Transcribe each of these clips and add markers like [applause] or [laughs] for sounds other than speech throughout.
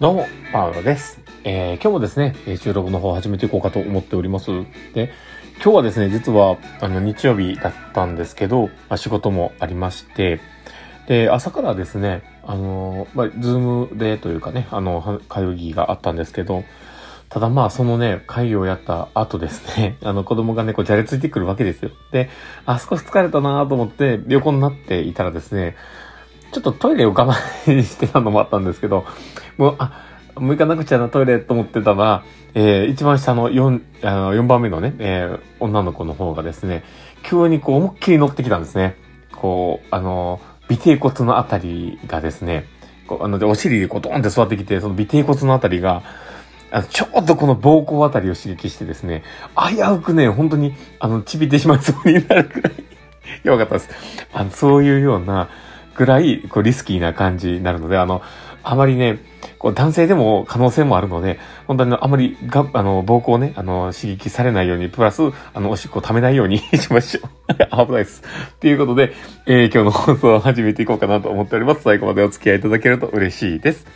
どうも、パウロです。えー今日もですね、収録の方を始めていこうかと思っております。で、今日はですね、実は、あの、日曜日だったんですけど、まあ、仕事もありまして、で、朝からですね、あのまあ、ズームでというかね、あの、会議があったんですけど、ただまあ、そのね、会議をやった後ですね、[laughs] あの、子供がね、こう、じゃれついてくるわけですよ。で、あ、少し疲れたなと思って、横になっていたらですね、ちょっとトイレを我慢してたのもあったんですけど、もう、あ、もう行かなくちゃなトイレと思ってたら、えー、一番下の4、あの、4番目のね、えー、女の子の方がですね、急にこう思いっきり乗ってきたんですね。こう、あの、尾低骨のあたりがですね、こう、あの、でお尻でこうドーンって座ってきて、その尾低骨のあたりが、あの、ちょうどこの膀胱あたりを刺激してですね、危うくね、本当に、あの、ちびってしまいそうになるくらい、やばかったです。あの、そういうような、ぐらい、こう、リスキーな感じになるので、あの、あまりね、こう、男性でも可能性もあるので、本当にあまりが、あの、膀胱をね、あの、刺激されないように、プラス、あの、おしっこを溜めないように [laughs] しましょう。[laughs] 危ないです。ということで、えー今日の放送を始めていこうかなと思っております。最後までお付き合いいただけると嬉しいです。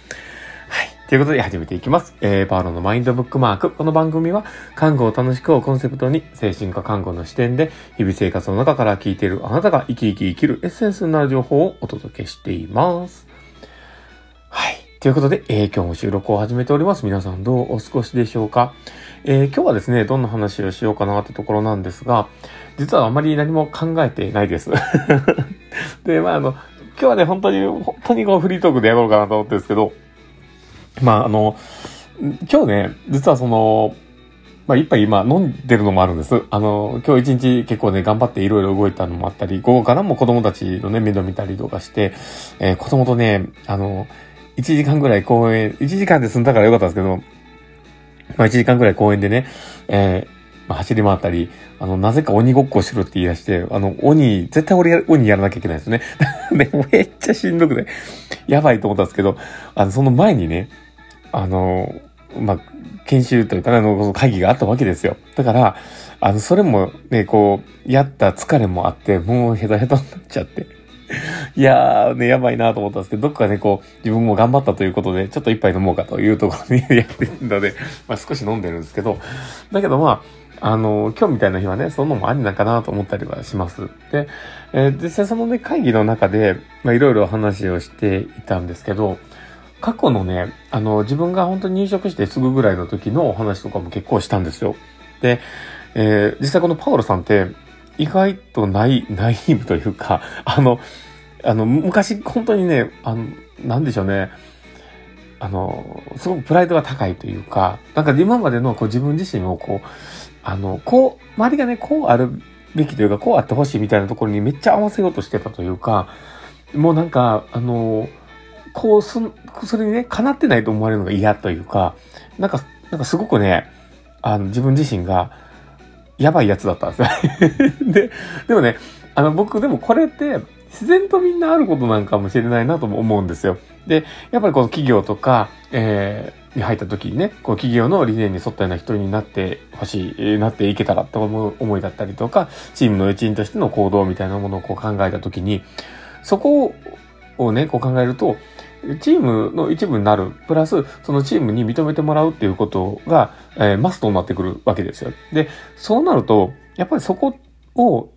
ということで始めていきます。えー、パーロのマインドブックマーク。この番組は、看護を楽しくをコンセプトに、精神科看護の視点で、日々生活の中から聞いているあなたが生き生き生きるエッセンスになる情報をお届けしています。はい。ということで、えー今日も収録を始めております。皆さんどうお過ごしでしょうか？えー今日はですね、どんな話をしようかなってところなんですが、実はあまり何も考えてないです。[laughs] で、まあ、あの、今日はね、本当に、本当にこうフリートークでやろうかなと思ってるんですけど、まあ、あの、今日ね、実はその、まあ、一杯今飲んでるのもあるんです。あの、今日一日結構ね、頑張っていろいろ動いたのもあったり、午後からも子供たちのね、面倒見たりとかして、えー子供とね、あの、1時間ぐらい公園、1時間で済んだからよかったんですけど、まあ、1時間ぐらい公園でね、えー、走り回ったり、あの、なぜか鬼ごっこしろって言い出して、あの、鬼、絶対俺や、鬼やらなきゃいけないですね。[laughs] で、めっちゃしんどくて、やばいと思ったんですけど、あの、その前にね、あの、まあ、研修というかね、あの、会議があったわけですよ。だから、あの、それもね、こう、やった疲れもあって、もうヘトヘトになっちゃって。[laughs] いやー、ね、やばいなと思ったんですけど、どっかね、こう、自分も頑張ったということで、ちょっと一杯飲もうかというところにやってるので、まあ少し飲んでるんですけど、だけどまあ、あの、今日みたいな日はね、そのもありなんかなと思ったりはします。で、えー実際そのね、会議の中で、まあいろいろ話をしていたんですけど、過去のね、あの、自分が本当に入職してすぐぐらいの時のお話とかも結構したんですよ。で、えー実際このパオロさんって、意外とない、ナイーブというか、あの、あの、昔本当にね、あの、なんでしょうね、あの、すごくプライドが高いというか、なんか今までのこう自分自身をこう、あの、こう、周りがね、こうあるべきというか、こうあってほしいみたいなところにめっちゃ合わせようとしてたというか、もうなんか、あの、こうす、それにね、叶ってないと思われるのが嫌というか、なんか、なんかすごくね、あの、自分自身が、やばいやつだったんですよ。[laughs] で、でもね、あの、僕でもこれって、自然とみんなあることなんかもしれないなとも思うんですよ。で、やっぱりこの企業とか、えー、に入った時にね、こう企業の理念に沿ったような人になってほしい、なっていけたらと思う思いだったりとか、チームの一員としての行動みたいなものをこう考えた時に、そこをね、こう考えると、チームの一部になる、プラス、そのチームに認めてもらうっていうことが、えーマストになってくるわけですよ。で、そうなると、やっぱりそこを、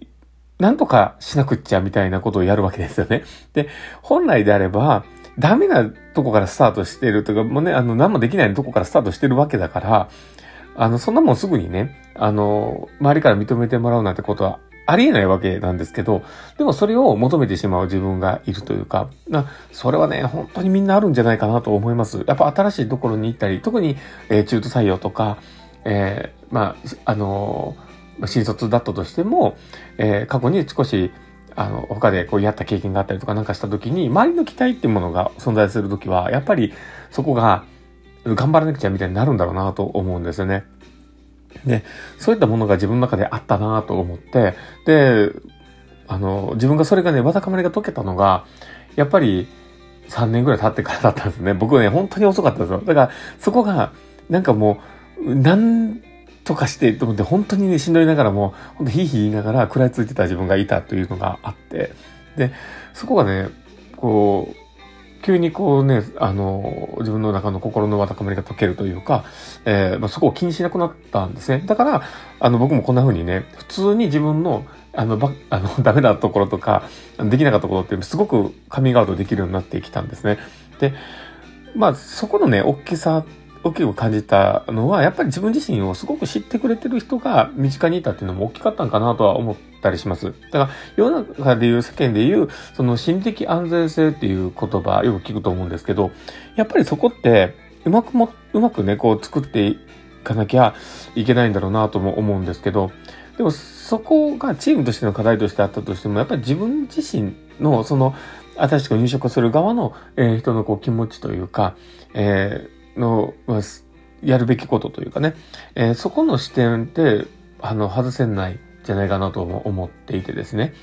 なんとかしなくっちゃみたいなことをやるわけですよね。で、本来であれば、ダメなとこからスタートしてるとか、もうね、あの、何もできないとこからスタートしてるわけだから、あの、そんなもんすぐにね、あの、周りから認めてもらうなんてことはありえないわけなんですけど、でもそれを求めてしまう自分がいるというか、なそれはね、本当にみんなあるんじゃないかなと思います。やっぱ新しいところに行ったり、特に、えー中途採用とか、えーまあ、あのー新卒だったとしても、えー過去に少し、あの、他でこうやった経験があったりとかなんかした時に、周りの期待ってものが存在する時は、やっぱりそこが頑張らなくちゃみたいになるんだろうなと思うんですよね。で、そういったものが自分の中であったなと思って、で、あの、自分がそれがね、わだかまりが解けたのが、やっぱり3年ぐらい経ってからだったんですね。僕ね、本当に遅かったんですよ。だから、そこが、なんかもう、なんとかしてと思って、本当にね、しんどいながらも、本当ヒーヒー言いながら食らいついてた自分がいたというのがあって、で、そこがね、こう、急にこうね、あの、自分の中の心のわだかまりが解けるというか、えー、まあ、そこを気にしなくなったんですね。だから、あの、僕もこんな風にね、普通に自分の、あの、ば、あの、[laughs] ダメなところとか、できなかったとことってすごくカミングアウトできるようになってきたんですね。で、まあ、そこのね、大きさ大きく感じたのは、やっぱり自分自身をすごく知ってくれてる人が身近にいたっていうのも大きかったんかなとは思ったりします。だから、世の中で言う、世間で言う、その心理的安全性っていう言葉、よく聞くと思うんですけど、やっぱりそこって、うまくも、うまくね、こう作っていかなきゃいけないんだろうなとも思うんですけど、でもそこがチームとしての課題としてあったとしても、やっぱり自分自身の、その、新しく入職する側の、えー、人のこう気持ちというか、え、の、やるべきことというかね、えー、そこの視点って、あの、外せないじゃないかなとも思っていてですね。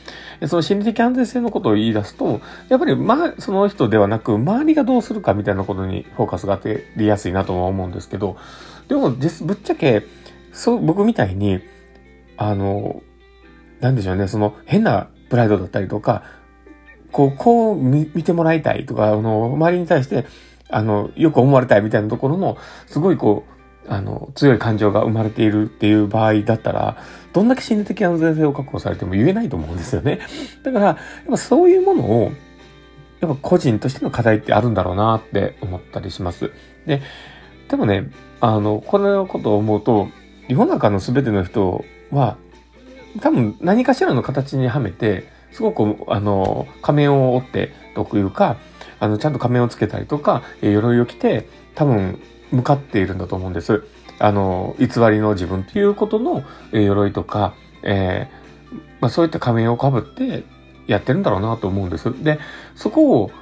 その心理的安全性のことを言い出すと、やっぱり、ま、その人ではなく、周りがどうするかみたいなことにフォーカスが当てりやすいなとは思うんですけど、でも、ぶっちゃけ、そう、僕みたいに、あの、なんでしょうね、その変なプライドだったりとか、こう、こう見てもらいたいとか、あの、周りに対して、あの、よく思われたいみたいなところの、すごいこう、あの、強い感情が生まれているっていう場合だったら、どんだけ心理的安全性を確保されても言えないと思うんですよね。[laughs] だから、やっぱそういうものを、やっぱ個人としての課題ってあるんだろうなって思ったりします。で、でもね、あの、このことを思うと、世の中の全ての人は、多分何かしらの形にはめて、すごく、あの、仮面を折ってというか、あの、ちゃんと仮面をつけたりとか、え鎧を着て、多分、向かっているんだと思うんです。あの、偽りの自分っていうことの、え鎧とか、えー、まあ、そういった仮面をかぶってやってるんだろうなと思うんです。で、そこを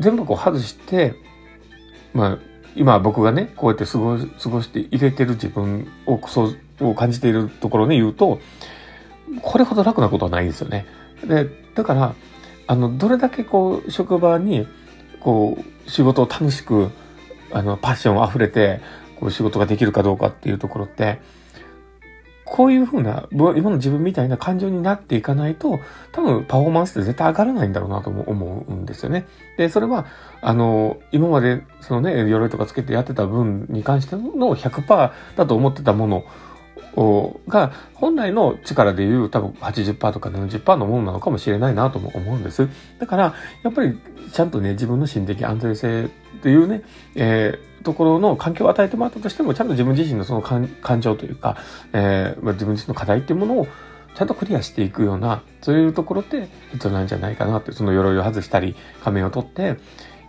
全部こう外して、まあ、今僕がね、こうやって過ご過ごして入れてる自分を、そうを感じているところで言うと、これほど楽なことはないんですよね。で、だから、あの、どれだけこう、職場に、こう、仕事を楽しく、あの、パッション溢れて、こう、仕事ができるかどうかっていうところって、こういうふうな、今の自分みたいな感情になっていかないと、多分パフォーマンスって絶対上がらないんだろうなと思うんですよね。で、それは、あの、今まで、そのね、鎧とかつけてやってた分に関しての100%だと思ってたものが、本来の力でいう多分80%とか70%のものなのかもしれないなとも思うんです。だから、やっぱりちゃんとね、自分の心的安全性というね、えー、ところの環境を与えてもらったとしても、ちゃんと自分自身のその感情というか、えー、まあ、自分自身の課題っていうものをちゃんとクリアしていくような、そういうところって必要なんじゃないかなって、その鎧を外したり、仮面を取って、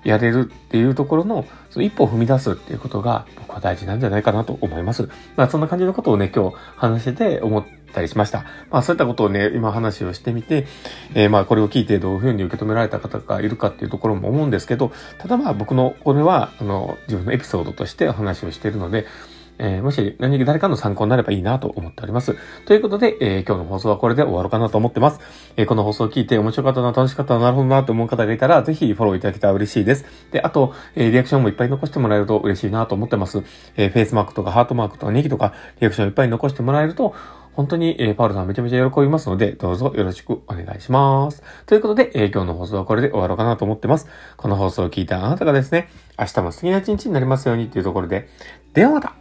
やれるっていうところの、その一歩を踏み出すっていうことが僕は大事なんじゃないかなと思います。まあそんな感じのことをね、今日話してて思ったりしました。まあそういったことをね、今話をしてみて、えー、まあこれを聞いてどういうふうに受け止められた方がいるかっていうところも思うんですけど、ただまあ僕の、これは、あの、自分のエピソードとしてお話をしているので、えー、もし何か誰かの参考になればいいなと思っております。ということで、えー、今日の放送はこれで終わろうかなと思ってます。えー、この放送を聞いて面白かったな、楽しかったな、なるほどなと思う方がいたら、ぜひフォローいただけたら嬉しいです。で、あと、えリアクションもいっぱい残してもらえると嬉しいなと思ってます。えフェイスマークとかハートマークとかネギとか、リアクションいっぱい残してもらえると、本当に、え、パウロさんめちゃめちゃ喜びますので、どうぞよろしくお願いします。ということで、え、今日の放送はこれで終わろうかなと思ってます。この放送を聞いたあなたがですね、明日も素敵な一日になりますようにというところで、ではまた